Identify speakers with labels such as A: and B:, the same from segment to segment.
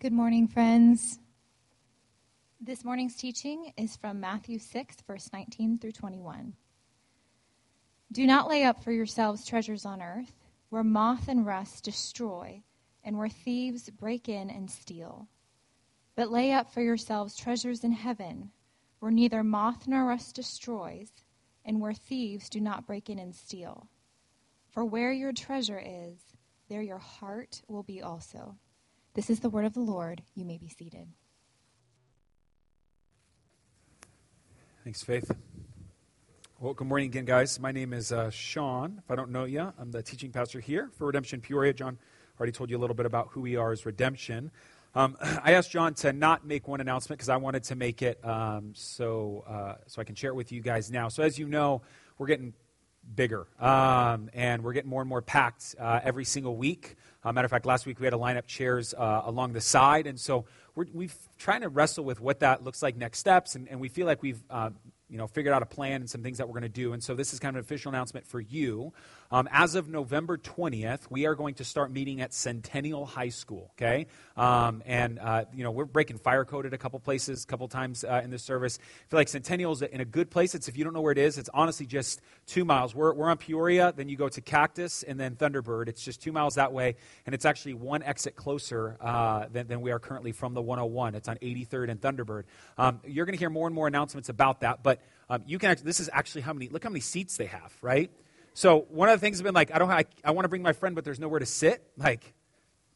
A: Good morning, friends. This morning's teaching is from Matthew 6, verse 19 through 21. Do not lay up for yourselves treasures on earth, where moth and rust destroy, and where thieves break in and steal. But lay up for yourselves treasures in heaven, where neither moth nor rust destroys, and where thieves do not break in and steal. For where your treasure is, there your heart will be also. This is the word of the Lord. You may be seated.
B: Thanks, Faith. Well, good morning again, guys. My name is uh, Sean. If I don't know you, I'm the teaching pastor here for Redemption Peoria. John already told you a little bit about who we are as Redemption. Um, I asked John to not make one announcement because I wanted to make it um, so uh, so I can share it with you guys now. So, as you know, we're getting bigger. Um, and we're getting more and more packed uh, every single week. Uh, matter of fact, last week we had to line up chairs uh, along the side. And so we're trying to wrestle with what that looks like next steps. And, and we feel like we've uh, you know, figured out a plan and some things that we're going to do. And so this is kind of an official announcement for you. Um, as of November 20th, we are going to start meeting at Centennial High School, okay? Um, and, uh, you know, we're breaking fire code at a couple places, a couple times uh, in this service. I feel like Centennial is in a good place. It's, if you don't know where it is, it's honestly just two miles. We're, we're on Peoria, then you go to Cactus, and then Thunderbird. It's just two miles that way, and it's actually one exit closer uh, than, than we are currently from the 101. It's on 83rd and Thunderbird. Um, you're going to hear more and more announcements about that, but um, you can actually, this is actually how many, look how many seats they have, right? So one of the things has been like, I don't, I, I want to bring my friend, but there's nowhere to sit. Like,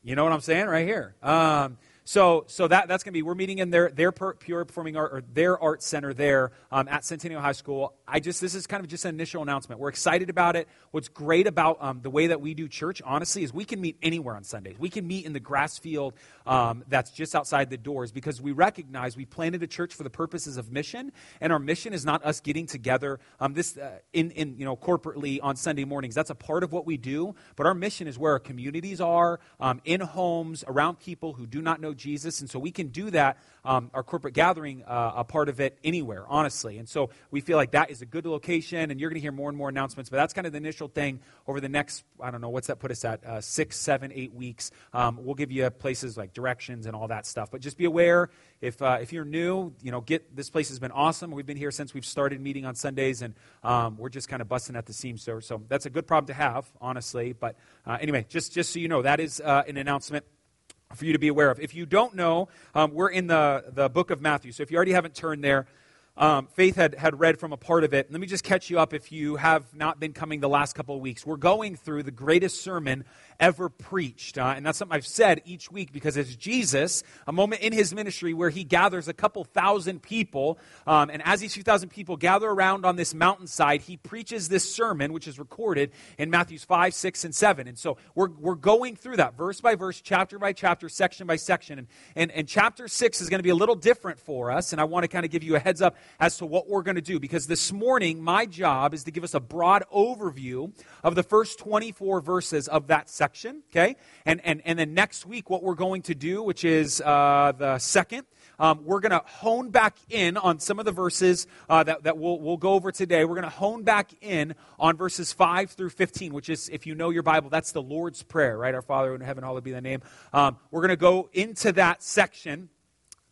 B: you know what I'm saying right here. Um, so, so that, that's going to be, we're meeting in their, their Peoria Performing Art, or their art center there um, at Centennial High School. I just, this is kind of just an initial announcement. We're excited about it. What's great about um, the way that we do church, honestly, is we can meet anywhere on Sundays. We can meet in the grass field um, that's just outside the doors because we recognize we planted a church for the purposes of mission, and our mission is not us getting together um, this uh, in, in, you know, corporately on Sunday mornings. That's a part of what we do, but our mission is where our communities are, um, in homes, around people who do not know Jesus. And so we can do that, um, our corporate gathering, uh, a part of it anywhere, honestly. And so we feel like that is a good location, and you're going to hear more and more announcements. But that's kind of the initial thing over the next, I don't know, what's that put us at? Uh, six, seven, eight weeks. Um, we'll give you places like directions and all that stuff. But just be aware if, uh, if you're new, you know, get this place has been awesome. We've been here since we've started meeting on Sundays, and um, we're just kind of busting at the seams. So, so that's a good problem to have, honestly. But uh, anyway, just, just so you know, that is uh, an announcement for you to be aware of. If you don't know, um, we're in the, the book of Matthew. So if you already haven't turned there, um, Faith had, had read from a part of it. Let me just catch you up if you have not been coming the last couple of weeks. We're going through the greatest sermon ever preached. Uh, and that's something I've said each week because it's Jesus, a moment in his ministry where he gathers a couple thousand people. Um, and as these few thousand people gather around on this mountainside, he preaches this sermon, which is recorded in Matthews 5, 6, and 7. And so we're, we're going through that verse by verse, chapter by chapter, section by section. And, and, and chapter 6 is going to be a little different for us. And I want to kind of give you a heads up as to what we're going to do because this morning, my job is to give us a broad overview of the first 24 verses of that section okay? And, and, and then next week, what we're going to do, which is uh, the second, um, we're going to hone back in on some of the verses uh, that, that we'll, we'll go over today. We're going to hone back in on verses 5 through 15, which is, if you know your Bible, that's the Lord's Prayer, right? Our Father in heaven, hallowed be thy name. Um, we're going to go into that section.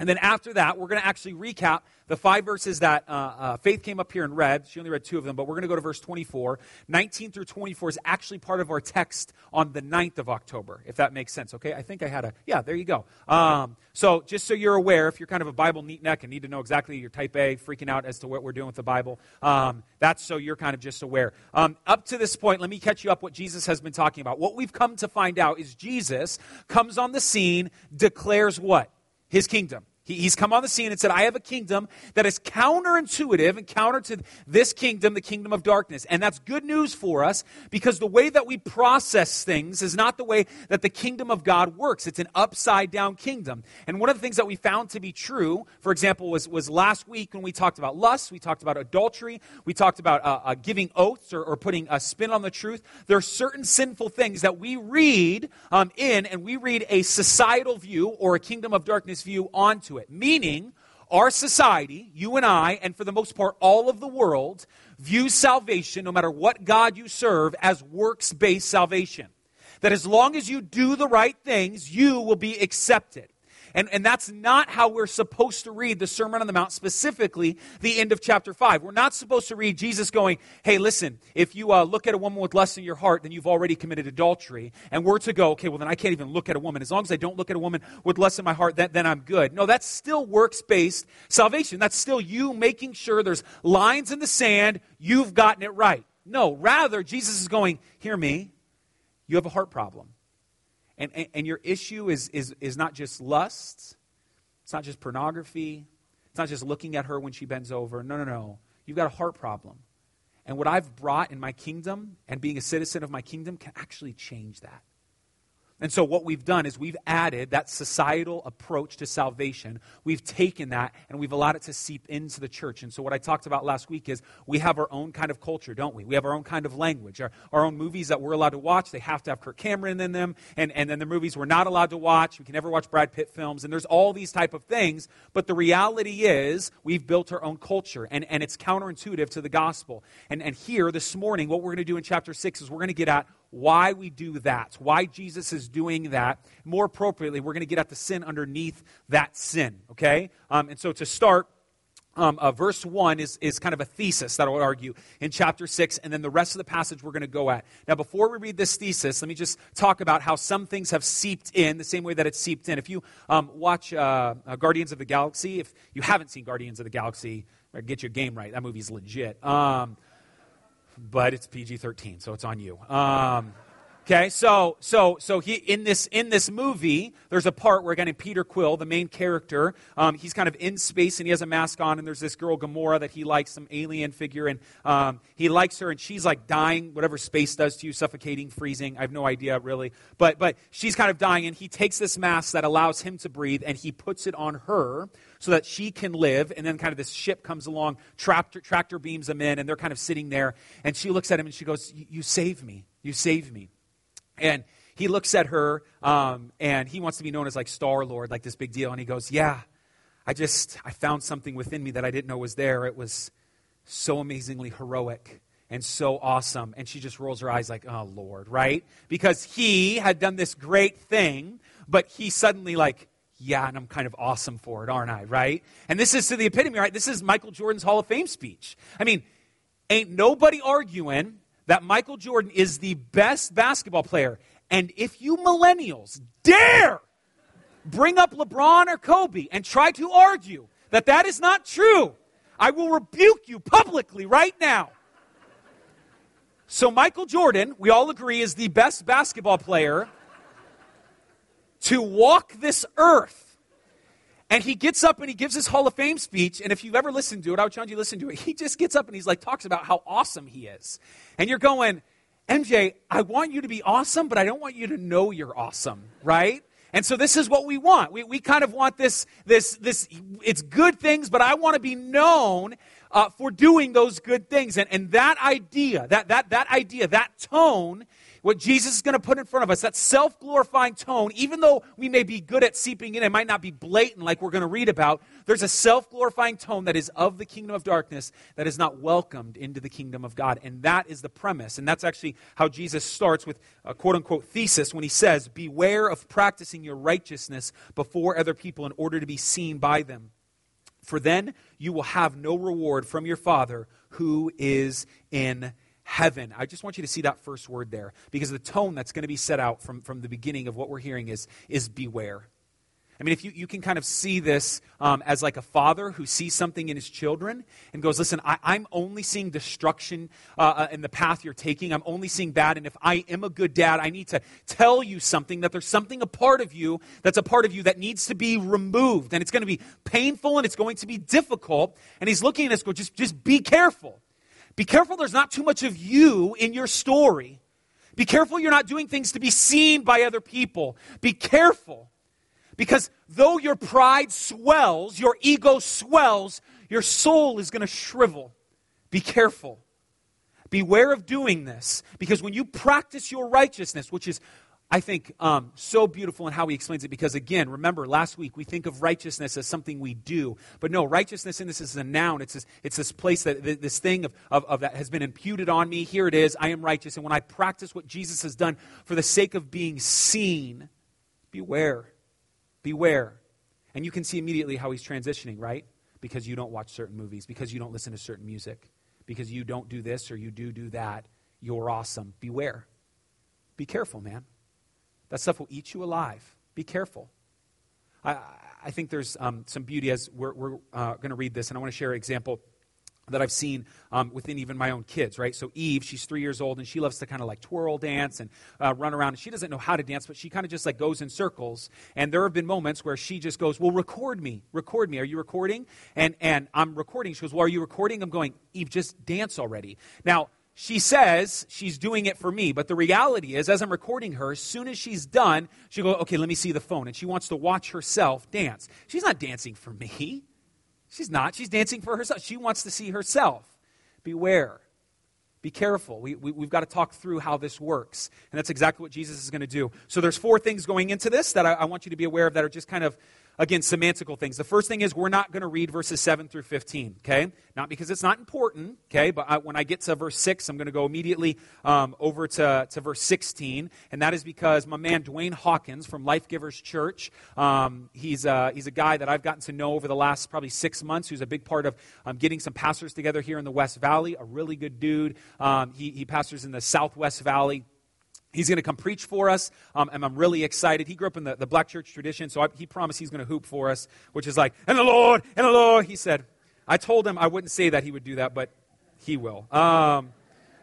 B: And then after that, we're going to actually recap the five verses that uh, uh, Faith came up here and read. She only read two of them, but we're going to go to verse 24. 19 through 24 is actually part of our text on the 9th of October, if that makes sense. Okay, I think I had a, yeah, there you go. Um, so just so you're aware, if you're kind of a Bible neat neck and need to know exactly your type A, freaking out as to what we're doing with the Bible, um, that's so you're kind of just aware. Um, up to this point, let me catch you up what Jesus has been talking about. What we've come to find out is Jesus comes on the scene, declares what? His kingdom. He, he's come on the scene and said, I have a kingdom that is counterintuitive and counter to this kingdom, the kingdom of darkness. And that's good news for us because the way that we process things is not the way that the kingdom of God works. It's an upside down kingdom. And one of the things that we found to be true, for example, was, was last week when we talked about lust, we talked about adultery, we talked about uh, uh, giving oaths or, or, putting a spin on the truth. There are certain sinful things that we read um, in, and we read a societal view or a kingdom of darkness view onto it. Meaning, our society, you and I, and for the most part, all of the world, views salvation, no matter what God you serve, as works based salvation. That as long as you do the right things, you will be accepted. And, and that's not how we're supposed to read the Sermon on the Mount, specifically the end of chapter 5. We're not supposed to read Jesus going, hey, listen, if you uh, look at a woman with lust in your heart, then you've already committed adultery. And we're to go, okay, well, then I can't even look at a woman. As long as I don't look at a woman with lust in my heart, then, then I'm good. No, that's still works based salvation. That's still you making sure there's lines in the sand, you've gotten it right. No, rather, Jesus is going, hear me, you have a heart problem. And, and, and your issue is, is, is not just lust, it's not just pornography, it's not just looking at her when she bends over. No, no, no. You've got a heart problem. And what I've brought in my kingdom and being a citizen of my kingdom can actually change that. And so, what we've done is we've added that societal approach to salvation. We've taken that and we've allowed it to seep into the church. And so, what I talked about last week is we have our own kind of culture, don't we? We have our own kind of language, our, our own movies that we're allowed to watch. They have to have Kirk Cameron in them. And, and then the movies we're not allowed to watch. We can never watch Brad Pitt films. And there's all these type of things. But the reality is we've built our own culture. And, and it's counterintuitive to the gospel. And, and here, this morning, what we're going to do in chapter 6 is we're going to get at why we do that, why Jesus is doing that. More appropriately, we're going to get at the sin underneath that sin, okay? Um, and so to start, um, uh, verse 1 is, is kind of a thesis that I would argue in chapter 6, and then the rest of the passage we're going to go at. Now, before we read this thesis, let me just talk about how some things have seeped in the same way that it's seeped in. If you um, watch uh, uh, Guardians of the Galaxy, if you haven't seen Guardians of the Galaxy, get your game right. That movie's legit. Um, but it's PG 13, so it's on you. Um, okay, so so so he in this in this movie, there's a part where again Peter Quill, the main character, um, he's kind of in space and he has a mask on, and there's this girl Gamora that he likes, some alien figure, and um, he likes her, and she's like dying, whatever space does to you, suffocating, freezing. I have no idea really, but but she's kind of dying, and he takes this mask that allows him to breathe, and he puts it on her so that she can live. And then kind of this ship comes along, tractor, tractor beams them in, and they're kind of sitting there. And she looks at him and she goes, You saved me. You saved me. And he looks at her um, and he wants to be known as like Star Lord, like this big deal. And he goes, Yeah, I just, I found something within me that I didn't know was there. It was so amazingly heroic and so awesome. And she just rolls her eyes like, Oh, Lord, right? Because he had done this great thing, but he suddenly, like, yeah, and I'm kind of awesome for it, aren't I? Right? And this is to the epitome, right? This is Michael Jordan's Hall of Fame speech. I mean, ain't nobody arguing that Michael Jordan is the best basketball player. And if you millennials dare bring up LeBron or Kobe and try to argue that that is not true, I will rebuke you publicly right now. So, Michael Jordan, we all agree, is the best basketball player to walk this earth. And he gets up and he gives his Hall of Fame speech. And if you've ever listened to it, I would challenge you to listen to it. He just gets up and he's like, talks about how awesome he is. And you're going, MJ, I want you to be awesome, but I don't want you to know you're awesome, right? And so this is what we want. We, we kind of want this, this, this, it's good things, but I want to be known uh, for doing those good things. And, and that idea, that, that, that idea, that tone what Jesus is going to put in front of us, that self glorifying tone, even though we may be good at seeping in, it might not be blatant like we're going to read about, there's a self glorifying tone that is of the kingdom of darkness that is not welcomed into the kingdom of God. And that is the premise. And that's actually how Jesus starts with a quote unquote thesis when he says, Beware of practicing your righteousness before other people in order to be seen by them. For then you will have no reward from your Father who is in heaven. I just want you to see that first word there because the tone that's going to be set out from, from the beginning of what we're hearing is, is beware. I mean, if you, you can kind of see this um, as like a father who sees something in his children and goes, Listen, I, am only seeing destruction uh, uh, in the path you're taking. I'm only seeing bad. And if I am a good dad, I need to tell you something that there's something a part of you that's a part of you that needs to be removed. And it's going to be painful and it's going to be difficult. And he's looking at us, go, just, just be careful. Be careful there's not too much of you in your story. Be careful you're not doing things to be seen by other people. Be careful. Because though your pride swells, your ego swells, your soul is going to shrivel. Be careful. Beware of doing this. Because when you practice your righteousness, which is I think, um, so beautiful in how he explains it because, again, remember, last week we think of righteousness as something we do. But no, righteousness in this is a noun. It's this, it's this place, that this thing of, of, of that has been imputed on me. Here it is. I am righteous. And when I practice what Jesus has done for the sake of being seen, beware. Beware. And you can see immediately how he's transitioning, right? Because you don't watch certain movies, because you don't listen to certain music, because you don't do this or you do do that. You're awesome. Beware. Be careful, man. That stuff will eat you alive. Be careful. I, I think there's um, some beauty as we're, we're uh, going to read this, and I want to share an example that I've seen um, within even my own kids, right? So Eve, she's three years old, and she loves to kind of like twirl dance and uh, run around. And she doesn't know how to dance, but she kind of just like goes in circles. And there have been moments where she just goes, "Well, record me, record me. Are you recording?" And and I'm recording. She goes, "Well, are you recording?" I'm going, "Eve, just dance already." Now she says she's doing it for me, but the reality is, as I'm recording her, as soon as she's done, she go, "Okay, let me see the phone," and she wants to watch herself dance. She's not dancing for me. She's not. She's dancing for herself. She wants to see herself. Beware. Be careful. We, we, have got to talk through how this works. And that's exactly what Jesus is going to do. So there's four things going into this that I, I want you to be aware of that are just kind of again, semantical things. The first thing is we're not going to read verses 7 through 15, okay? Not because it's not important, okay? But I, when I get to verse 6, I'm going to go immediately um, over to, to verse 16. And that is because my man Dwayne Hawkins from Life Givers Church, um, he's, uh, he's a guy that I've gotten to know over the last probably six months who's a big part of um, getting some pastors together here in the West Valley. A really good dude. Um, he, he pastors in the Southwest Valley. He's going to come preach for us, um, and I'm really excited. He grew up in the, the black church tradition, so I, he promised he's going to whoop for us, which is like, and the Lord, and the Lord. He said, I told him I wouldn't say that he would do that, but he will. Um,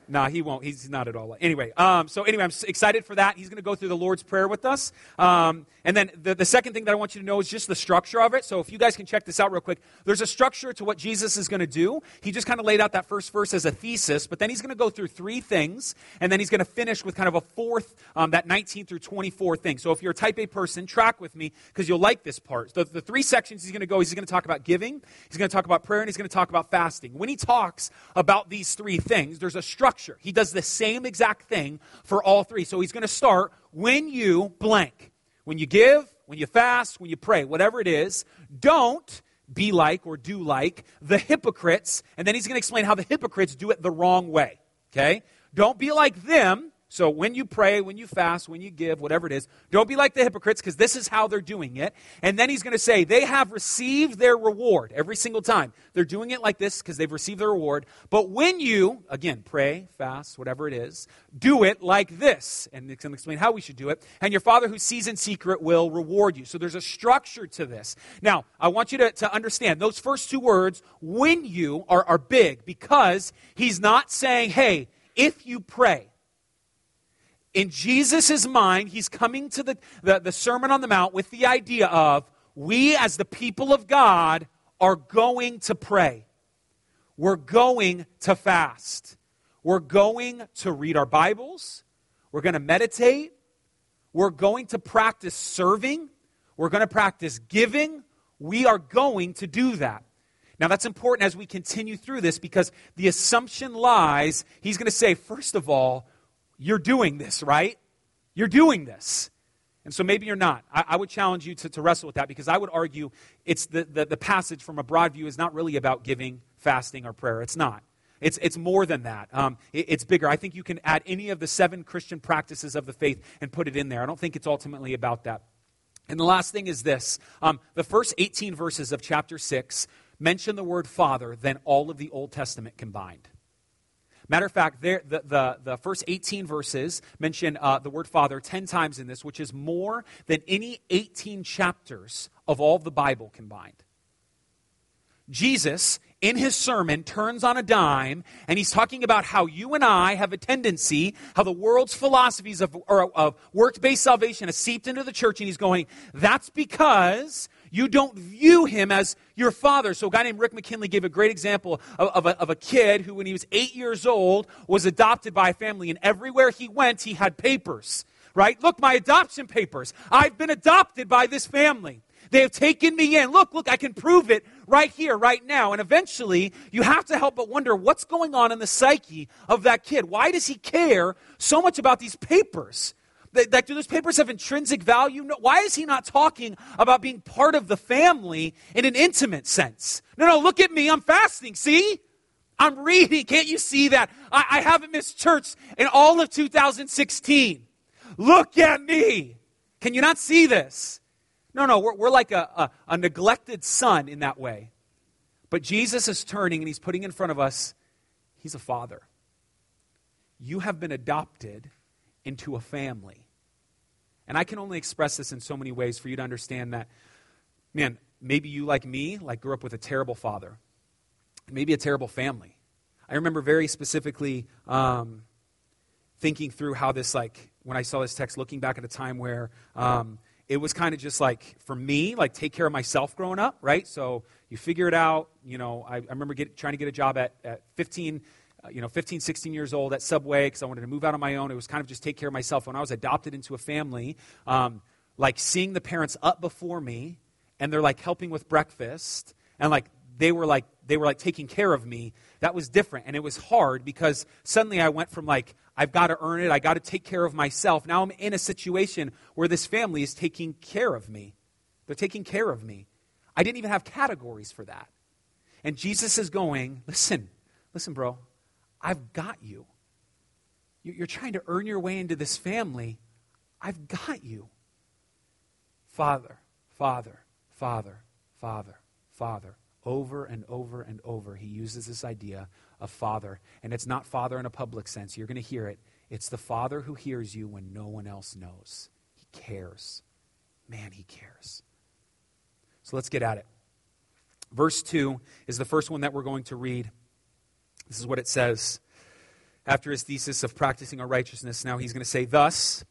B: Nah, he won't. He's not at all. Anyway, um, so anyway, I'm excited for that. He's going to go through the Lord's Prayer with us. Um, and then the, the second thing that I want you to know is just the structure of it. So if you guys can check this out real quick, there's a structure to what Jesus is going to do. He just kind of laid out that first verse as a thesis, but then he's going to go through three things, and then he's going to finish with kind of a fourth, um, that 19 through 24 thing. So if you're a type A person, track with me because you'll like this part. The, the three sections he's going to go, he's going to talk about giving, he's going to talk about prayer, and he's going to talk about fasting. When he talks about these three things, there's a structure structure. He does the same exact thing for all three. So he's going to start when you blank. When you give, when you fast, when you pray, whatever it is, don't be like or do like the hypocrites. And then he's going to explain how the hypocrites do it the wrong way. Okay? Don't be like them so when you pray, when you fast, when you give, whatever it is, don't be like the hypocrites because this is how they're doing it. And then he's going to say they have received their reward every single time. They're doing it like this because they've received their reward. But when you, again, pray, fast, whatever it is, do it like this. And going to explain how we should do it. And your Father who sees in secret will reward you. So there's a structure to this. Now, I want you to, to understand those first two words, when you, are, are big because he's not saying, hey, if you pray in Jesus' mind, he's coming to the, the, the, Sermon on the Mount with the idea of we, as the people of God, are going to pray. We're going to fast. We're going to read our Bibles. We're going to meditate. We're going to practice serving. We're going to practice giving. We are going to do that. Now, that's important as we continue through this because the assumption lies, he's going to say, first of all, you're doing this, right? You're doing this. And so maybe you're not. I, I would challenge you to, to, wrestle with that because I would argue it's the, the, the passage from a broad view is not really about giving, fasting, or prayer. It's not. It's, it's more than that. Um, it, it's bigger. I think you can add any of the seven Christian practices of the faith and put it in there. I don't think it's ultimately about that. And the last thing is this um, the first 18 verses of chapter 6 mention the word Father than all of the Old Testament combined. Matter of fact, there, the, the, the, first 18 verses mention uh, the word Father 10 times in this, which is more than any 18 chapters of all the Bible combined. Jesus, in his sermon, turns on a dime and he's talking about how you and I have a tendency, how the world's philosophies of, of work based salvation has seeped into the church, and he's going, that's because you don't view him as your father. So, a guy named Rick McKinley gave a great example of, of, a, of, a, kid who, when he was eight years old, was adopted by a family, and everywhere he went, he had papers, right? Look, my adoption papers. I've been adopted by this family. They have taken me in. Look, look, I can prove it right here, right now. And eventually, you have to help but wonder what's going on in the psyche of that kid. Why does he care so much about these papers? That, do those papers have intrinsic value? No. Why is he not talking about being part of the family in an intimate sense? No, no, look at me. I'm fasting. See? I'm reading. Can't you see that? I, I haven't missed church in all of 2016. Look at me. Can you not see this? No, no, we're, we're like a, a, a neglected son in that way. But Jesus is turning and he's putting in front of us, he's a father. You have been adopted into a family. And I can only express this in so many ways for you to understand that, man, maybe you, like me, like grew up with a terrible father, maybe a terrible family. I remember very specifically um, thinking through how this, like, when I saw this text, looking back at a time where um, it was kind of just like, for me, like, take care of myself growing up, right? So you figure it out. You know, I, I remember get, trying to get a job at, at 15 uh, you know, 15, 16 years old at Subway because I wanted to move out on my own. It was kind of just take care of myself. When I was adopted into a family, um, like seeing the parents up before me and they're like helping with breakfast and like they were like they were like taking care of me that was different. And it was hard because suddenly i went from like i've got to earn it i got to take care of myself. Now i'm in a situation where this family is taking care of me. They're taking care of me. I didn't even have categories for that. And jesus is going listen listen bro i've got you you're trying to earn your way into this family i've got you father father father father father over and over and over, he uses this idea of father. And it's not father in a public sense. You're going to hear it. It's the father who hears you when no one else knows. He cares. Man, he cares. So let's get at it. Verse 2 is the first one that we're going to read. This is what it says. After his thesis of practicing our righteousness, now he's going to say, Thus,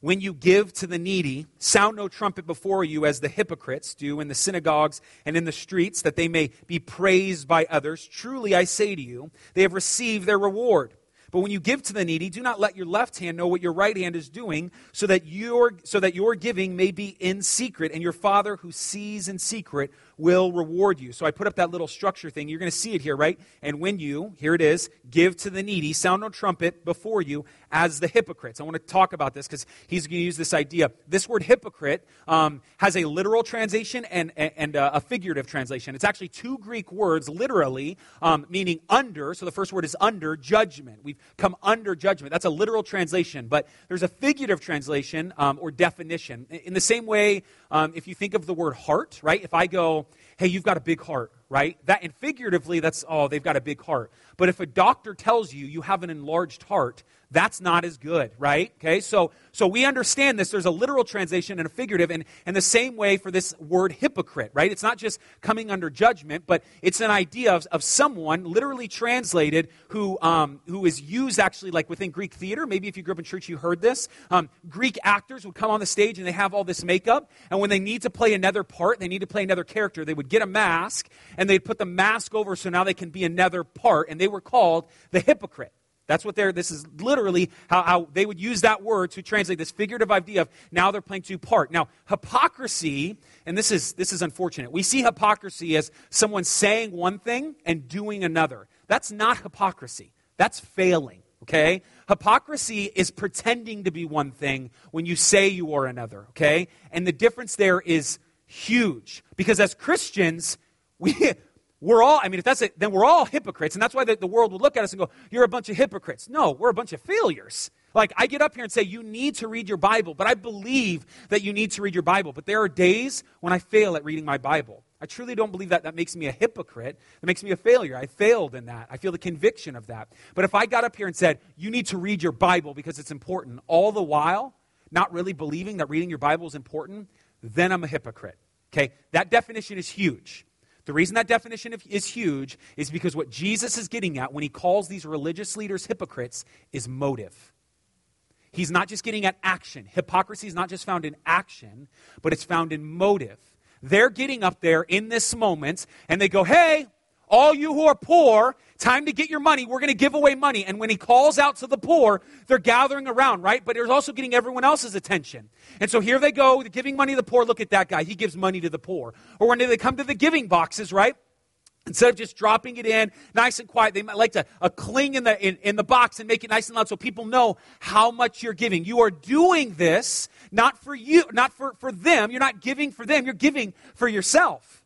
B: when you give to the needy, sound no trumpet before you as the hypocrites do in the synagogues and in the streets, that they may be praised by others. Truly, I say to you, they have received their reward. But when you give to the needy, do not let your left hand know what your right hand is doing, so that your, so that your giving may be in secret, and your Father who sees in secret will reward you. So I put up that little structure thing. You're going to see it here, right? And when you, here it is, give to the needy, sound no trumpet before you as the hypocrites. I want to talk about this because he's going to use this idea. This word hypocrite um, has a literal translation and, and, a figurative translation. It's actually two Greek words, literally, um, meaning under. So the first word is under judgment. We've come under judgment. That's a literal translation. But there's a figurative translation um, or definition. In the same way, um, if you think of the word heart, right? If I go, hey, you've got a big heart, right? That and figuratively, that's oh, they've got a big heart. But if a doctor tells you you have an enlarged heart, that's not as good, right? Okay, so so we understand this. There's a literal translation and a figurative, and, and the same way for this word hypocrite, right? It's not just coming under judgment, but it's an idea of, of someone literally translated who, um, who is used actually like within Greek theater. Maybe if you grew up in church, you heard this. Um, Greek actors would come on the stage and they have all this makeup, and when they need to play another part, they need to play another character, they would get a mask and they'd put the mask over so now they can be another part, and they were called the hypocrite. That's what they're, this is literally how, how, they would use that word to translate this figurative idea of now they're playing two part. Now, hypocrisy, and this is, this is unfortunate. We see hypocrisy as someone saying one thing and doing another. That's not hypocrisy. That's failing, okay? Hypocrisy is pretending to be one thing when you say you are another, okay? And the difference there is huge because as Christians, we, we're all, I mean, if that's it, then we're all hypocrites. And that's why the, the world would look at us and go, You're a bunch of hypocrites. No, we're a bunch of failures. Like, I get up here and say, You need to read your Bible, but I believe that you need to read your Bible. But there are days when I fail at reading my Bible. I truly don't believe that that makes me a hypocrite. That makes me a failure. I failed in that. I feel the conviction of that. But if I got up here and said, You need to read your Bible because it's important, all the while not really believing that reading your Bible is important, then I'm a hypocrite. Okay? That definition is huge. The reason that definition is huge is because what Jesus is getting at when he calls these religious leaders hypocrites is motive. He's not just getting at action. Hypocrisy is not just found in action, but it's found in motive. They're getting up there in this moment and they go, hey, all you who are poor, time to get your money. We're going to give away money. And when he calls out to the poor, they're gathering around, right? But they're also getting everyone else's attention. And so here they go, giving money to the poor. Look at that guy. He gives money to the poor. Or when they come to the giving boxes, right? Instead of just dropping it in nice and quiet, they might like to uh, cling in the, in, in the box and make it nice and loud so people know how much you're giving. You are doing this not for you, not for, for them. You're not giving for them. You're giving for yourself.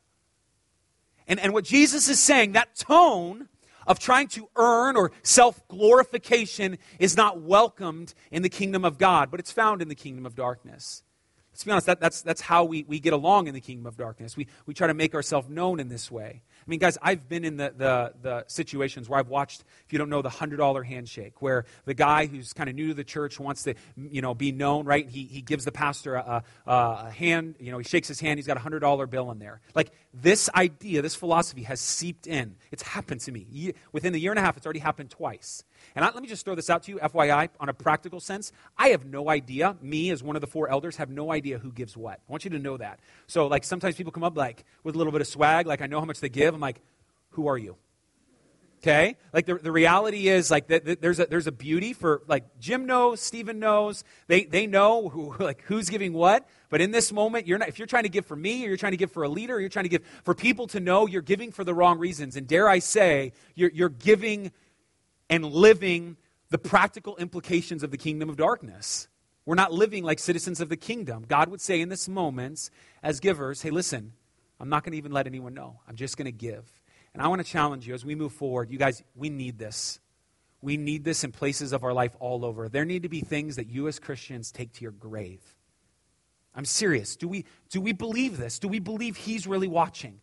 B: And, and what Jesus is saying, that tone of trying to earn or self glorification is not welcomed in the kingdom of God, but it's found in the kingdom of darkness. Let's be honest, that, that's, that's how we, we get along in the kingdom of darkness. We, we try to make ourselves known in this way. I mean, guys, I've been in the, the, the situations where I've watched, if you don't know, the $100 handshake, where the guy who's kind of new to the church wants to, you know, be known, right? He, he gives the pastor a, a, a hand, you know, he shakes his hand, he's got a $100 bill in there. Like, this idea, this philosophy has seeped in. It's happened to me. Within the year and a half, it's already happened twice. And I, let me just throw this out to you, FYI, on a practical sense. I have no idea, me as one of the four elders, have no idea who gives what. I want you to know that. So, like, sometimes people come up, like, with a little bit of swag, like, I know how much they give. I'm like, who are you? Okay? Like, the, the reality is, like, the, the, there's, a, there's a beauty for, like, Jim knows, Stephen knows, they, they know who, like, who's giving what. But in this moment, you're not, if you're trying to give for me, or you're trying to give for a leader, or you're trying to give for people to know, you're giving for the wrong reasons. And dare I say, you're, you're giving and living the practical implications of the kingdom of darkness. We're not living like citizens of the kingdom. God would say in this moment, as givers, hey, listen, I'm not going to even let anyone know. I'm just going to give. And I want to challenge you as we move forward. You guys, we need this. We need this in places of our life all over. There need to be things that you as Christians take to your grave. I'm serious. Do we, do we believe this? Do we believe He's really watching?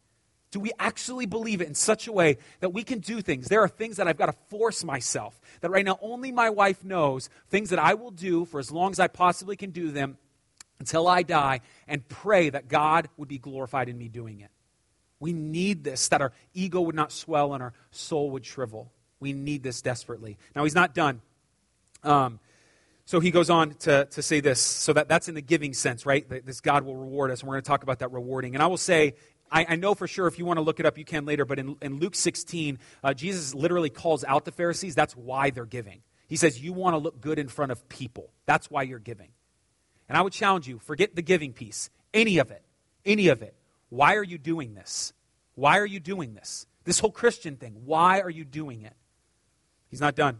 B: Do we actually believe it in such a way that we can do things? There are things that I've got to force myself, that right now only my wife knows, things that I will do for as long as I possibly can do them until I die, and pray that God would be glorified in me doing it. We need this, that our ego would not swell and our soul would shrivel. We need this desperately. Now, he's not done. Um, so he goes on to, to say this. So that, that's in the giving sense, right? This God will reward us. And we're going to talk about that rewarding. And I will say, I, I, know for sure if you want to look it up, you can later, but in, in Luke 16, uh, Jesus literally calls out the Pharisees. That's why they're giving. He says, You want to look good in front of people. That's why you're giving. And I would challenge you forget the giving piece, any of it, any of it. Why are you doing this? Why are you doing this? This whole Christian thing, why are you doing it? He's not done.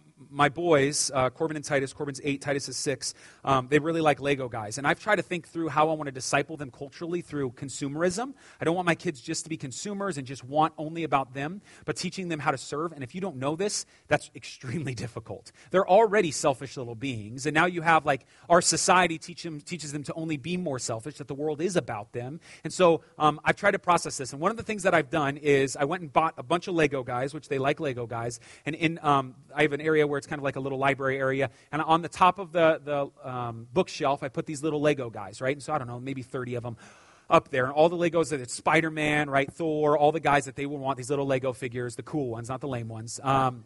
B: my boys, uh, Corbin and Titus, Corbin's eight, Titus is six, um, they really like Lego guys. And I've tried to think through how I want to disciple them culturally through consumerism. I don't want my kids just to be consumers and just want only about them, but teaching them how to serve. And if you don't know this, that's extremely difficult. They're already selfish little beings. And now you have like our society teach them, teaches them to only be more selfish, that the world is about them. And so um, I've tried to process this. And one of the things that I've done is I went and bought a bunch of Lego guys, which they like Lego guys. And in, um, I have an area where it's kind of like a little library area. And on the top of the, the um, bookshelf, I put these little Lego guys, right? And so I don't know, maybe 30 of them up there. And all the Legos that it's Spider Man, right? Thor, all the guys that they would want, these little Lego figures, the cool ones, not the lame ones. Um,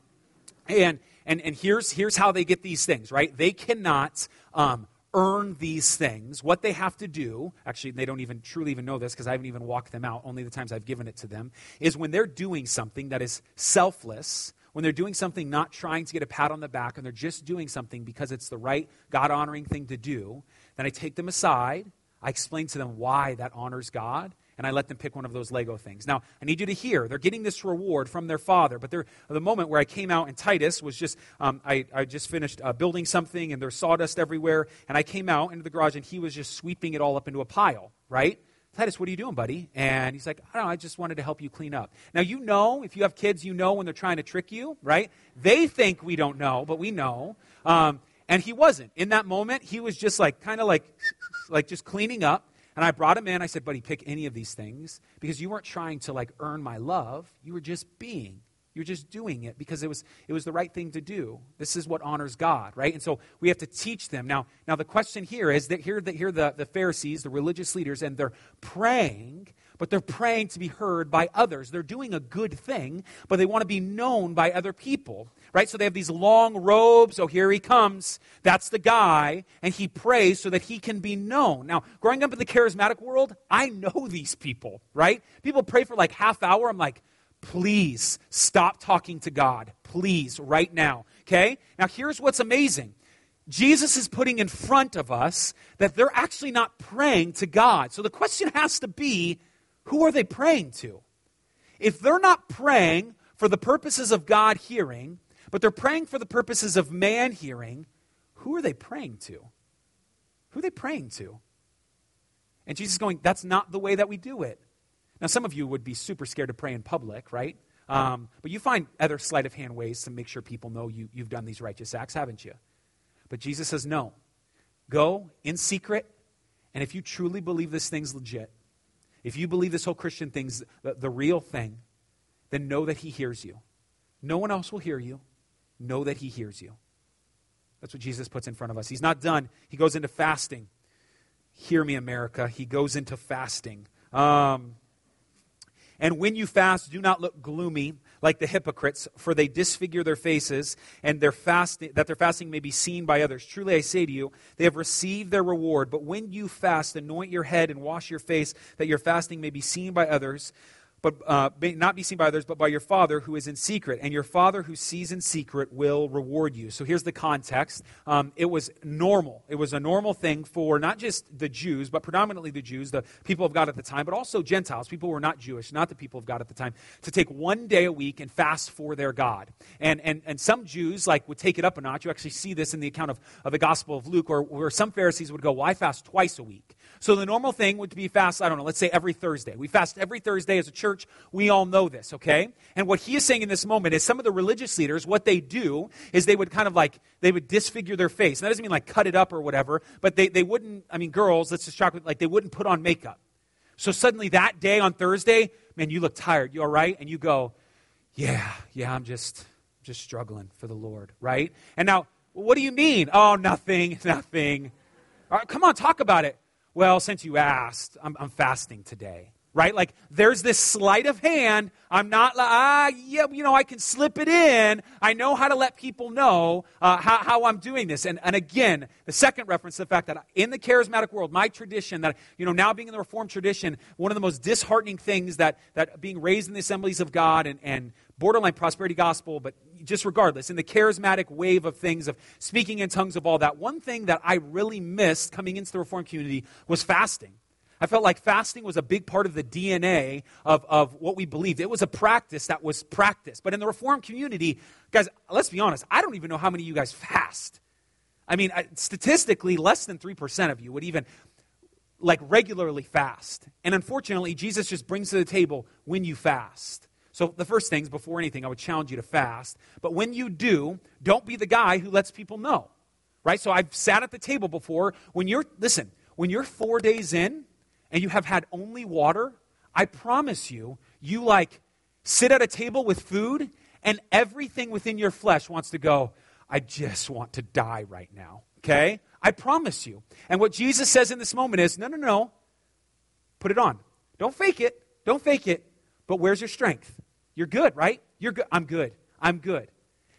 B: and and, and here's, here's how they get these things, right? They cannot um, earn these things. What they have to do, actually, they don't even truly even know this because I haven't even walked them out, only the times I've given it to them, is when they're doing something that is selfless, when they're doing something not trying to get a pat on the back and they're just doing something because it's the right God honoring thing to do, then I take them aside. I explain to them why that honors God, and I let them pick one of those Lego things. Now, I need you to hear, they're getting this reward from their father, but the moment where I came out and Titus was just, um, I, I just finished uh, building something and there's sawdust everywhere, and I came out into the garage and he was just sweeping it all up into a pile, right? Titus, what are you doing, buddy? And he's like, I don't know, I just wanted to help you clean up. Now, you know, if you have kids, you know when they're trying to trick you, right? They think we don't know, but we know. Um, and he wasn't. In that moment, he was just like, kind of like, like just cleaning up. And I brought him in. I said, buddy, pick any of these things because you weren't trying to like earn my love. You were just being. You're just doing it because it was, it was the right thing to do. This is what honors God, right? And so we have to teach them. Now, now the question here is that here, the, here the, the Pharisees, the religious leaders, and they're praying, but they're praying to be heard by others. They're doing a good thing, but they want to be known by other people, right? So they have these long robes. Oh, here he comes. That's the guy. And he prays so that he can be known. Now, growing up in the charismatic world, I know these people, right? People pray for like half hour. I'm like, please stop talking to God. Please, right now. Okay? Now, here's what's amazing. Jesus is putting in front of us that they're actually not praying to God. So the question has to be who are they praying to? If they're not praying for the purposes of God hearing, but they're praying for the purposes of man hearing, who are they praying to? Who are they praying to? And Jesus is going, that's not the way that we do it. Now, some of you would be super scared to pray in public, right? Um, but you find other sleight of hand ways to make sure people know you, you've done these righteous acts, haven't you? But Jesus says, no. Go in secret, and if you truly believe this thing's legit, if you believe this whole Christian thing's the, the real thing, then know that He hears you. No one else will hear you. Know that He hears you. That's what Jesus puts in front of us. He's not done. He goes into fasting. Hear me, America. He goes into fasting. Um, and when you fast, do not look gloomy like the hypocrites, for they disfigure their faces, and their fasting, that their fasting may be seen by others. Truly I say to you, they have received their reward. But when you fast, anoint your head and wash your face, that your fasting may be seen by others but uh, not be seen by others, but by your Father who is in secret. And your Father who sees in secret will reward you. So here's the context. Um, it was normal. It was a normal thing for not just the Jews, but predominantly the Jews, the people of God at the time, but also Gentiles, people who were not Jewish, not the people of God at the time, to take one day a week and fast for their God. And, and, and some Jews like would take it up a notch. You actually see this in the account of, of the Gospel of Luke, where, where some Pharisees would go, Well, fast twice a week. So the normal thing would be fast, I don't know, let's say every Thursday. We fast every Thursday as a church. We all know this, okay? And what he is saying in this moment is some of the religious leaders, what they do is they would kind of like, they would disfigure their face. And that doesn't mean like cut it up or whatever, but they, they wouldn't, I mean, girls, let's just talk, like they wouldn't put on makeup. So suddenly that day on Thursday, man, you look tired. You all right? And you go, yeah, yeah, I'm just, just struggling for the Lord, right? And now, what do you mean? Oh, nothing, nothing. come on, talk about it. Well, since you asked, I'm, I'm fasting today right? Like there's this sleight of hand. I'm not like, ah, yeah, you know, I can slip it in. I know how to let people know uh, how, how I'm doing this. And, and again, the second reference, the fact that in the charismatic world, my tradition, that, you know, now being in the Reformed tradition, one of the most disheartening things that, that being raised in the assemblies of God and, and borderline prosperity gospel, but just regardless, in the charismatic wave of things, of speaking in tongues, of all that, one thing that I really missed coming into the Reformed community was fasting. I felt like fasting was a big part of the DNA of, of what we believed. It was a practice that was practiced. But in the Reformed community, guys, let's be honest, I don't even know how many of you guys fast. I mean, statistically, less than 3% of you would even like regularly fast. And unfortunately, Jesus just brings to the table when you fast. So, the first things, before anything, I would challenge you to fast. But when you do, don't be the guy who lets people know, right? So, I've sat at the table before. When you're, listen, when you're four days in and you have had only water, I promise you, you like sit at a table with food and everything within your flesh wants to go, I just want to die right now. Okay? I promise you. And what Jesus says in this moment is no, no, no. Put it on. Don't fake it. Don't fake it. But where's your strength? You're good, right? You're good. I'm good. I'm good.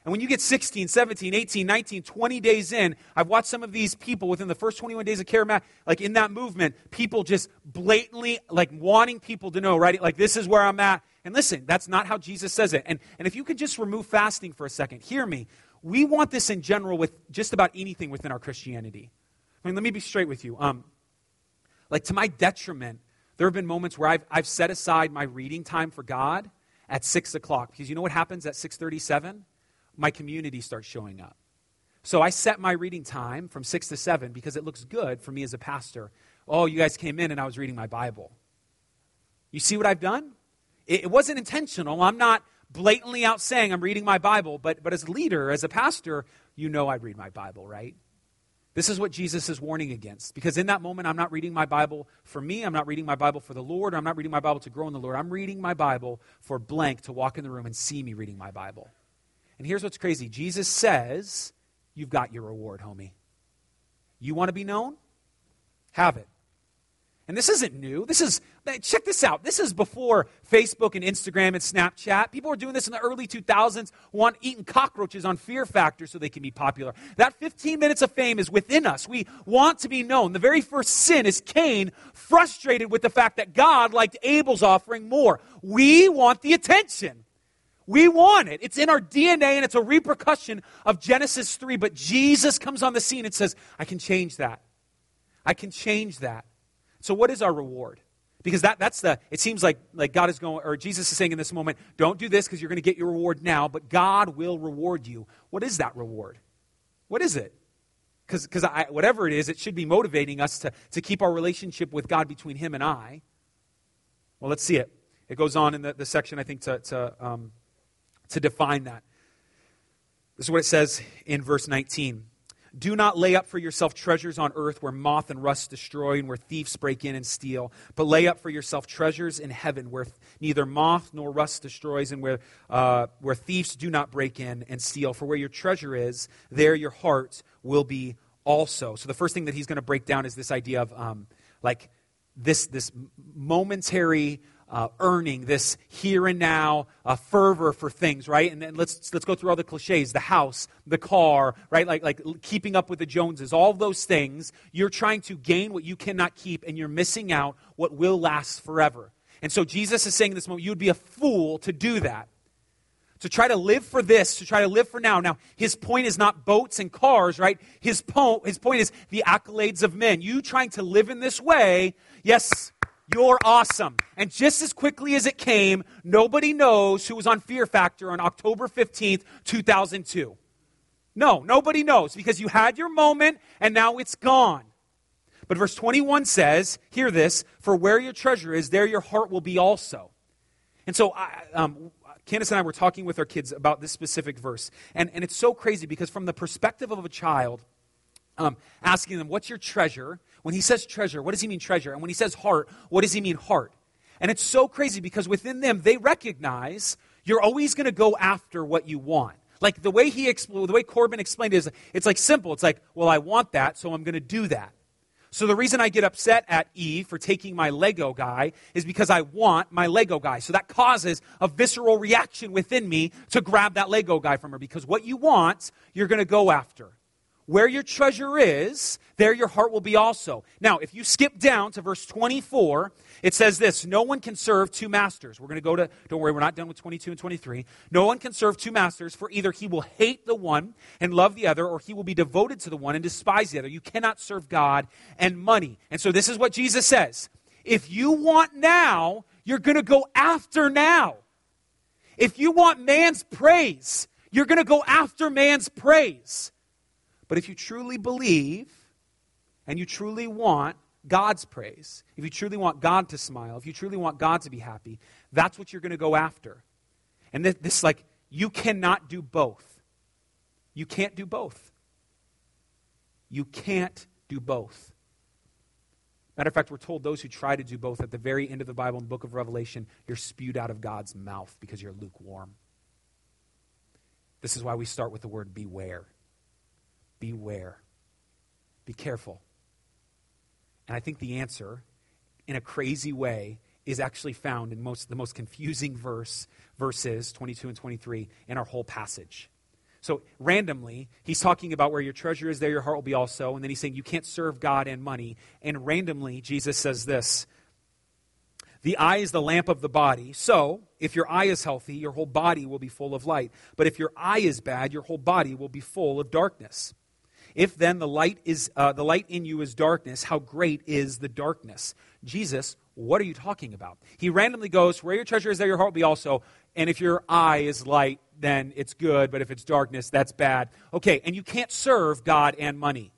B: And when you get 16, 17, 18, 19, 20 days in, I've watched some of these people within the first 21 days of Charismatic, like in that movement, people just blatantly, like wanting people to know, right? Like, this is where I'm at. And listen, that's not how Jesus says it. And, and if you could just remove fasting for a second, hear me. We want this in general with just about anything within our Christianity. I mean, let me be straight with you. Um, like, to my detriment, there have been moments where I've, I've set aside my reading time for God at 6 o'clock. Because you know what happens at 637? my community starts showing up. So I set my reading time from 6 to 7 because it looks good for me as a pastor. Oh, you guys came in and I was reading my Bible. You see what I've done? It, it wasn't intentional. I'm not blatantly out saying I'm reading my Bible, but, but as a leader, as a pastor, you know I read my Bible, right? This is what Jesus is warning against. Because in that moment, I'm not reading my Bible for me. I'm not reading my Bible for the Lord. I'm not reading my Bible to grow in the Lord. I'm reading my Bible for blank to walk in the room and see me reading my Bible. And here's what's crazy Jesus says, You've got your reward, homie. You want to be known? Have it. And this isn't new. This is, check this out. This is before Facebook and Instagram and Snapchat. People were doing this in the early 2000s, want eating cockroaches on Fear Factor so they can be popular. That 15 minutes of fame is within us. We want to be known. The very first sin is Cain, frustrated with the fact that God liked Abel's offering more. We want the attention. We want it. It's in our DNA and it's a repercussion of Genesis 3. But Jesus comes on the scene and says, I can change that. I can change that. So, what is our reward? Because that, that's the, it seems like, like God is going, or Jesus is saying in this moment, don't do this because you're going to get your reward now, but God will reward you. What is that reward? What is it? Because whatever it is, it should be motivating us to, to keep our relationship with God between Him and I. Well, let's see it. It goes on in the, the section, I think, to, to, um, to define that. This is what it says in verse 19. Do not lay up for yourself treasures on earth where moth and rust destroy and where thieves break in and steal, but lay up for yourself treasures in heaven where neither moth nor rust destroys and where, uh, where thieves do not break in and steal. For where your treasure is, there your heart will be also. So the first thing that he's going to break down is this idea of um, like this, this momentary uh, earning, this here and now uh, fervor for things, right? And then let's let's go through all the cliches: the house, the car, right? Like like keeping up with the Joneses, all those things. You're trying to gain what you cannot keep, and you're missing out what will last forever. And so Jesus is saying in this moment, you would be a fool to do that. To try to live for this, to try to live for now. Now, his point is not boats and cars, right? His, po- his point is the accolades of men. You trying to live in this way, yes, you're awesome. And just as quickly as it came, nobody knows who was on Fear Factor on October 15th, 2002. No, nobody knows because you had your moment and now it's gone. But verse 21 says, hear this, for where your treasure is, there your heart will be also. And so I, um, Candace and I were talking with our kids about this specific verse. And, and it's so crazy because, from the perspective of a child, um, asking them, What's your treasure? When he says treasure, what does he mean treasure? And when he says heart, what does he mean heart? And it's so crazy because within them, they recognize you're always going to go after what you want. Like the way he the way Corbin explained it is, it's like simple. It's like, well, I want that, so I'm going to do that. So the reason I get upset at Eve for taking my Lego guy is because I want my Lego guy. So that causes a visceral reaction within me to grab that Lego guy from her because what you want, you're going to go after. Where your treasure is, there your heart will be also. Now, if you skip down to verse 24, it says this No one can serve two masters. We're going to go to, don't worry, we're not done with 22 and 23. No one can serve two masters, for either he will hate the one and love the other, or he will be devoted to the one and despise the other. You cannot serve God and money. And so this is what Jesus says If you want now, you're going to go after now. If you want man's praise, you're going to go after man's praise. But if you truly believe and you truly want God's praise, if you truly want God to smile, if you truly want God to be happy, that's what you're going to go after. And this, this, like, you cannot do both. You can't do both. You can't do both. Matter of fact, we're told those who try to do both at the very end of the Bible in the book of Revelation, you're spewed out of God's mouth because you're lukewarm. This is why we start with the word beware beware. Be careful. And I think the answer, in a crazy way, is actually found in most, the most confusing verse, verses 22 and 23 in our whole passage. So, randomly, he's talking about where your treasure is, there your heart will be also. And then he's saying you can't serve God and money. And randomly, Jesus says this The eye is the lamp of the body. So, if your eye is healthy, your whole body will be full of light. But if your eye is bad, your whole body will be full of darkness. If then the light is uh, the light in you is darkness, how great is the darkness? Jesus, what are you talking about? He randomly goes, "Where your treasure is, there your heart will be also." And if your eye is light, then it's good. But if it's darkness, that's bad. Okay, and you can't serve God and money.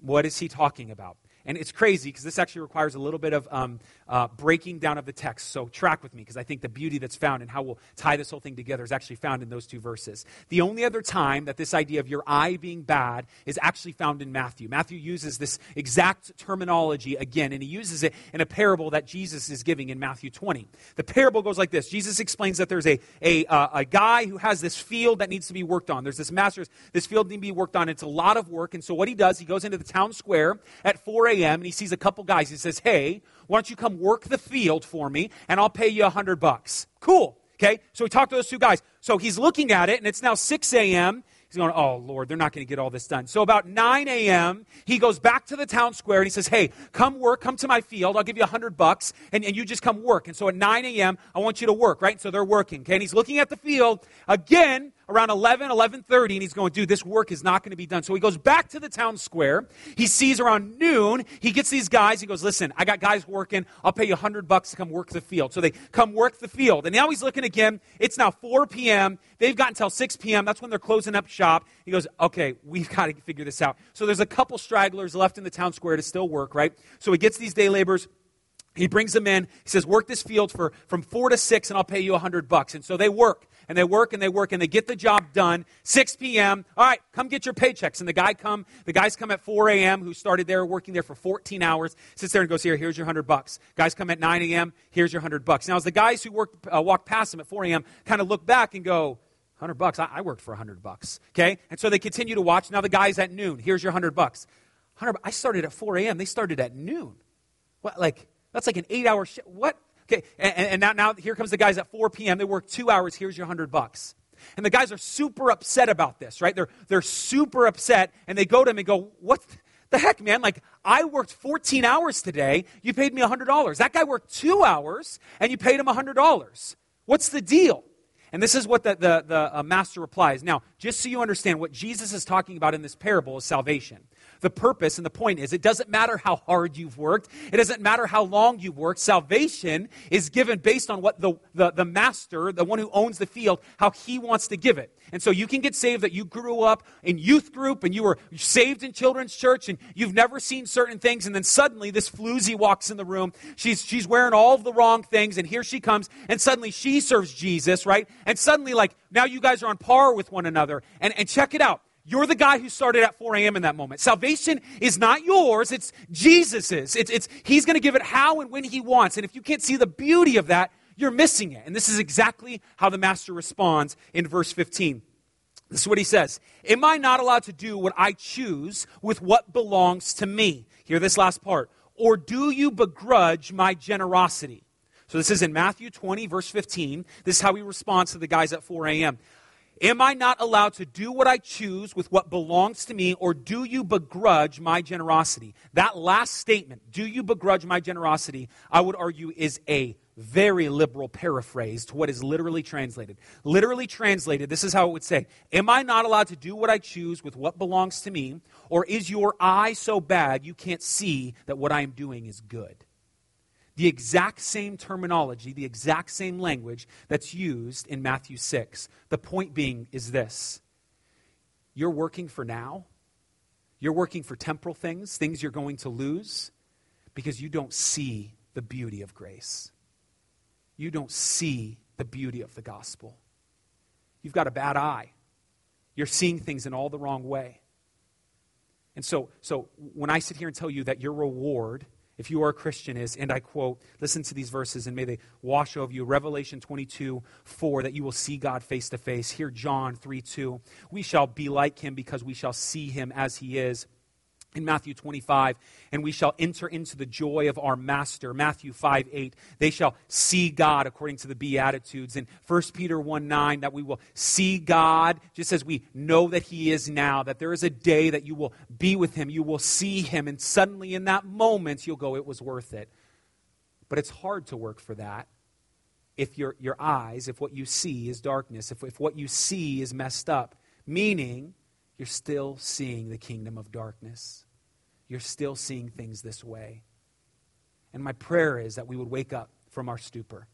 B: What is he talking about? And it's crazy because this actually requires a little bit of um, uh, breaking down of the text. So track with me because I think the beauty that's found and how we'll tie this whole thing together is actually found in those two verses. The only other time that this idea of your eye being bad is actually found in Matthew. Matthew uses this exact terminology again, and he uses it in a parable that Jesus is giving in Matthew 20. The parable goes like this Jesus explains that there's a, a, uh, a guy who has this field that needs to be worked on. There's this master's, this field needs to be worked on. It's a lot of work. And so what he does, he goes into the town square at 4 a.m. and he sees a couple guys. He says, Hey, why don't you come work the field for me and I'll pay you a hundred bucks? Cool. Okay. So he talked to those two guys. So he's looking at it and it's now 6 a.m. He's going, oh, Lord, they're not going to get all this done. So about 9 a.m., he goes back to the town square and he says, hey, come work, come to my field. I'll give you a 100 bucks and, and you just come work. And so at 9 a.m., I want you to work, right? So they're working, okay? And he's looking at the field. Again, around 11, 11.30, and he's going, dude, this work is not going to be done. So he goes back to the town square. He sees around noon, he gets these guys. He goes, listen, I got guys working. I'll pay you 100 bucks to come work the field. So they come work the field. And now he's looking again. It's now 4 p.m. They've got until 6 p.m. That's when they're closing up shop. He goes, okay, we've got to figure this out. So there's a couple stragglers left in the town square to still work, right? So he gets these day laborers he brings them in. He says, "Work this field for from four to six, and I'll pay you a hundred bucks." And so they work and they work and they work and they get the job done. 6 p.m. All right, come get your paychecks. And the guy come. The guys come at 4 a.m. Who started there working there for 14 hours. Sits there and goes, "Here, here's your hundred bucks." Guys come at 9 a.m. Here's your hundred bucks. Now, as the guys who work uh, walk past him at 4 a.m. kind of look back and go, 100 bucks. I, I worked for 100 bucks. Okay? And so they continue to watch. Now the guy's at noon. Here's your 100 bucks. 100 I started at 4 a.m. They started at noon. What like that's like an eight hour shift. What? Okay, and, and now, now here comes the guys at 4 p.m. They work two hours. Here's your 100 bucks. And the guys are super upset about this, right? They're, they're super upset, and they go to him and go, What the heck, man? Like, I worked 14 hours today. You paid me $100. That guy worked two hours, and you paid him $100. What's the deal? And this is what the, the, the uh, master replies. Now, just so you understand, what Jesus is talking about in this parable is salvation the purpose and the point is it doesn't matter how hard you've worked, it doesn't matter how long you've worked. Salvation is given based on what the, the, the master, the one who owns the field, how he wants to give it. And so you can get saved that you grew up in youth group and you were saved in children's church and you've never seen certain things, and then suddenly this floozy walks in the room. She's, she's wearing all the wrong things, and here she comes, and suddenly she serves Jesus, right? And suddenly, like, now you guys are on par with one another. And, and check it out. You're the guy who started at 4 a.m. in that moment. Salvation is not yours, it's Jesus's. It's, it's, he's going to give it how and when he wants. And if you can't see the beauty of that, you're missing it. And this is exactly how the master responds in verse 15. This is what he says Am I not allowed to do what I choose with what belongs to me? Hear this last part. Or do you begrudge my generosity? So this is in Matthew 20, verse 15. This is how he responds to the guys at 4 a.m. Am I not allowed to do what I choose with what belongs to me, or do you begrudge my generosity? That last statement, do you begrudge my generosity, I would argue is a very liberal paraphrase to what is literally translated. Literally translated, this is how it would say Am I not allowed to do what I choose with what belongs to me, or is your eye so bad you can't see that what I am doing is good? The exact same terminology, the exact same language that's used in Matthew 6. The point being is this you're working for now, you're working for temporal things, things you're going to lose, because you don't see the beauty of grace. You don't see the beauty of the gospel. You've got a bad eye. You're seeing things in all the wrong way. And so, so when I sit here and tell you that your reward if you are a Christian, is, and I quote, listen to these verses and may they wash over you. Revelation 22, 4, that you will see God face to face. Here, John 3, 2. We shall be like him because we shall see him as he is in Matthew 25, and we shall enter into the joy of our master. Matthew 5 8, they shall see God according to the Beatitudes. In 1 Peter 1 9, that we will see God just as we know that He is now, that there is a day that you will be with Him, you will see Him, and suddenly in that moment you'll go, it was worth it. But it's hard to work for that if your, your eyes, if what you see is darkness, if, if what you see is messed up, meaning you're still seeing the kingdom of darkness. You're still seeing things this way. And my prayer is that we would wake up from our stupor.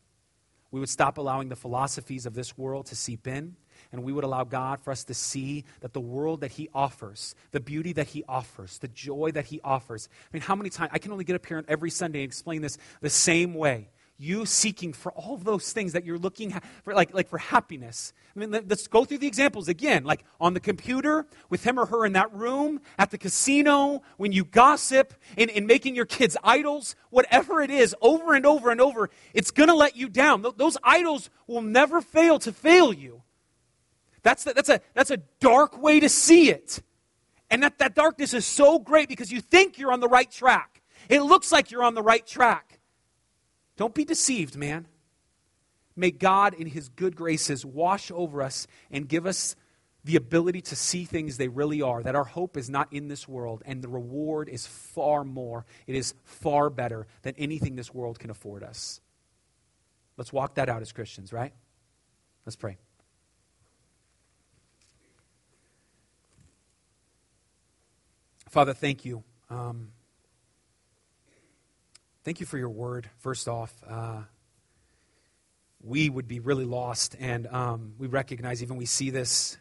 B: We would stop allowing the philosophies of this world to seep in, and we would allow God for us to see that the world that He offers, the beauty that He offers, the joy that He offers. I mean, how many times? I can only get up here every Sunday and explain this the same way you seeking for all of those things that you're looking for, like, like for happiness. I mean, let's go through the examples again. Like on the computer, with him or her in that room, at the casino, when you gossip, in, in making your kids idols, whatever it is, over and over and over, it's going to let you down. Those idols will never fail to fail you. That's, the, that's, a, that's a dark way to see it. And that, that darkness is so great because you think you're on the right track. It looks like you're on the right track. Don't be deceived, man. May God, in His good graces, wash over us and give us the ability to see things they really are, that our hope is not in this world, and the reward is far more. It is far better than anything this world can afford us. Let's walk that out as Christians, right? Let's pray. Father, thank you. Um, thank you for your word, first off. Uh, we would be really lost, and um, we recognize, even we see this,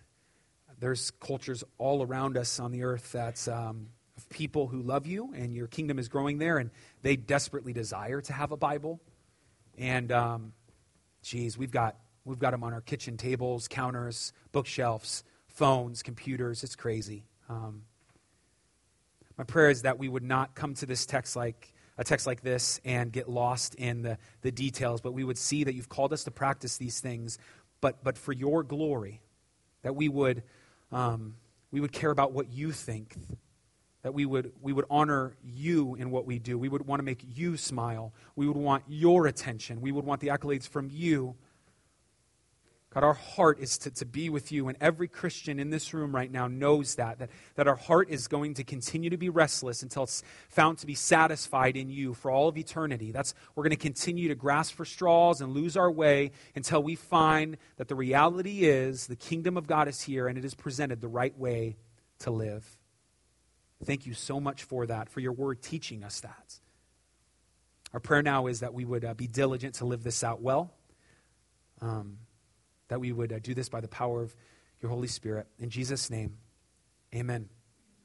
B: there's cultures all around us on the earth that's um, of people who love you, and your kingdom is growing there, and they desperately desire to have a Bible. And, um, geez, we've got, we've got them on our kitchen tables, counters, bookshelves, phones, computers. It's crazy. Um, my prayer is that we would not come to this text like a text like this and get lost in the, the details, but we would see that you've called us to practice these things, but, but for your glory, that we would, um, we would care about what you think, that we would, we would honor you in what we do. We would want to make you smile. We would want your attention. We would want the accolades from you God, our heart is to, to be with you, and every Christian in this room right now knows that, that, that our heart is going to continue to be restless until it's found to be satisfied in you for all of eternity. That's we're going to continue to grasp for straws and lose our way until we find that the reality is the kingdom of God is here and it is presented the right way to live. Thank you so much for that, for your word teaching us that. Our prayer now is that we would uh, be diligent to live this out well. Um, that we would uh, do this by the power of your Holy Spirit. In Jesus' name, amen.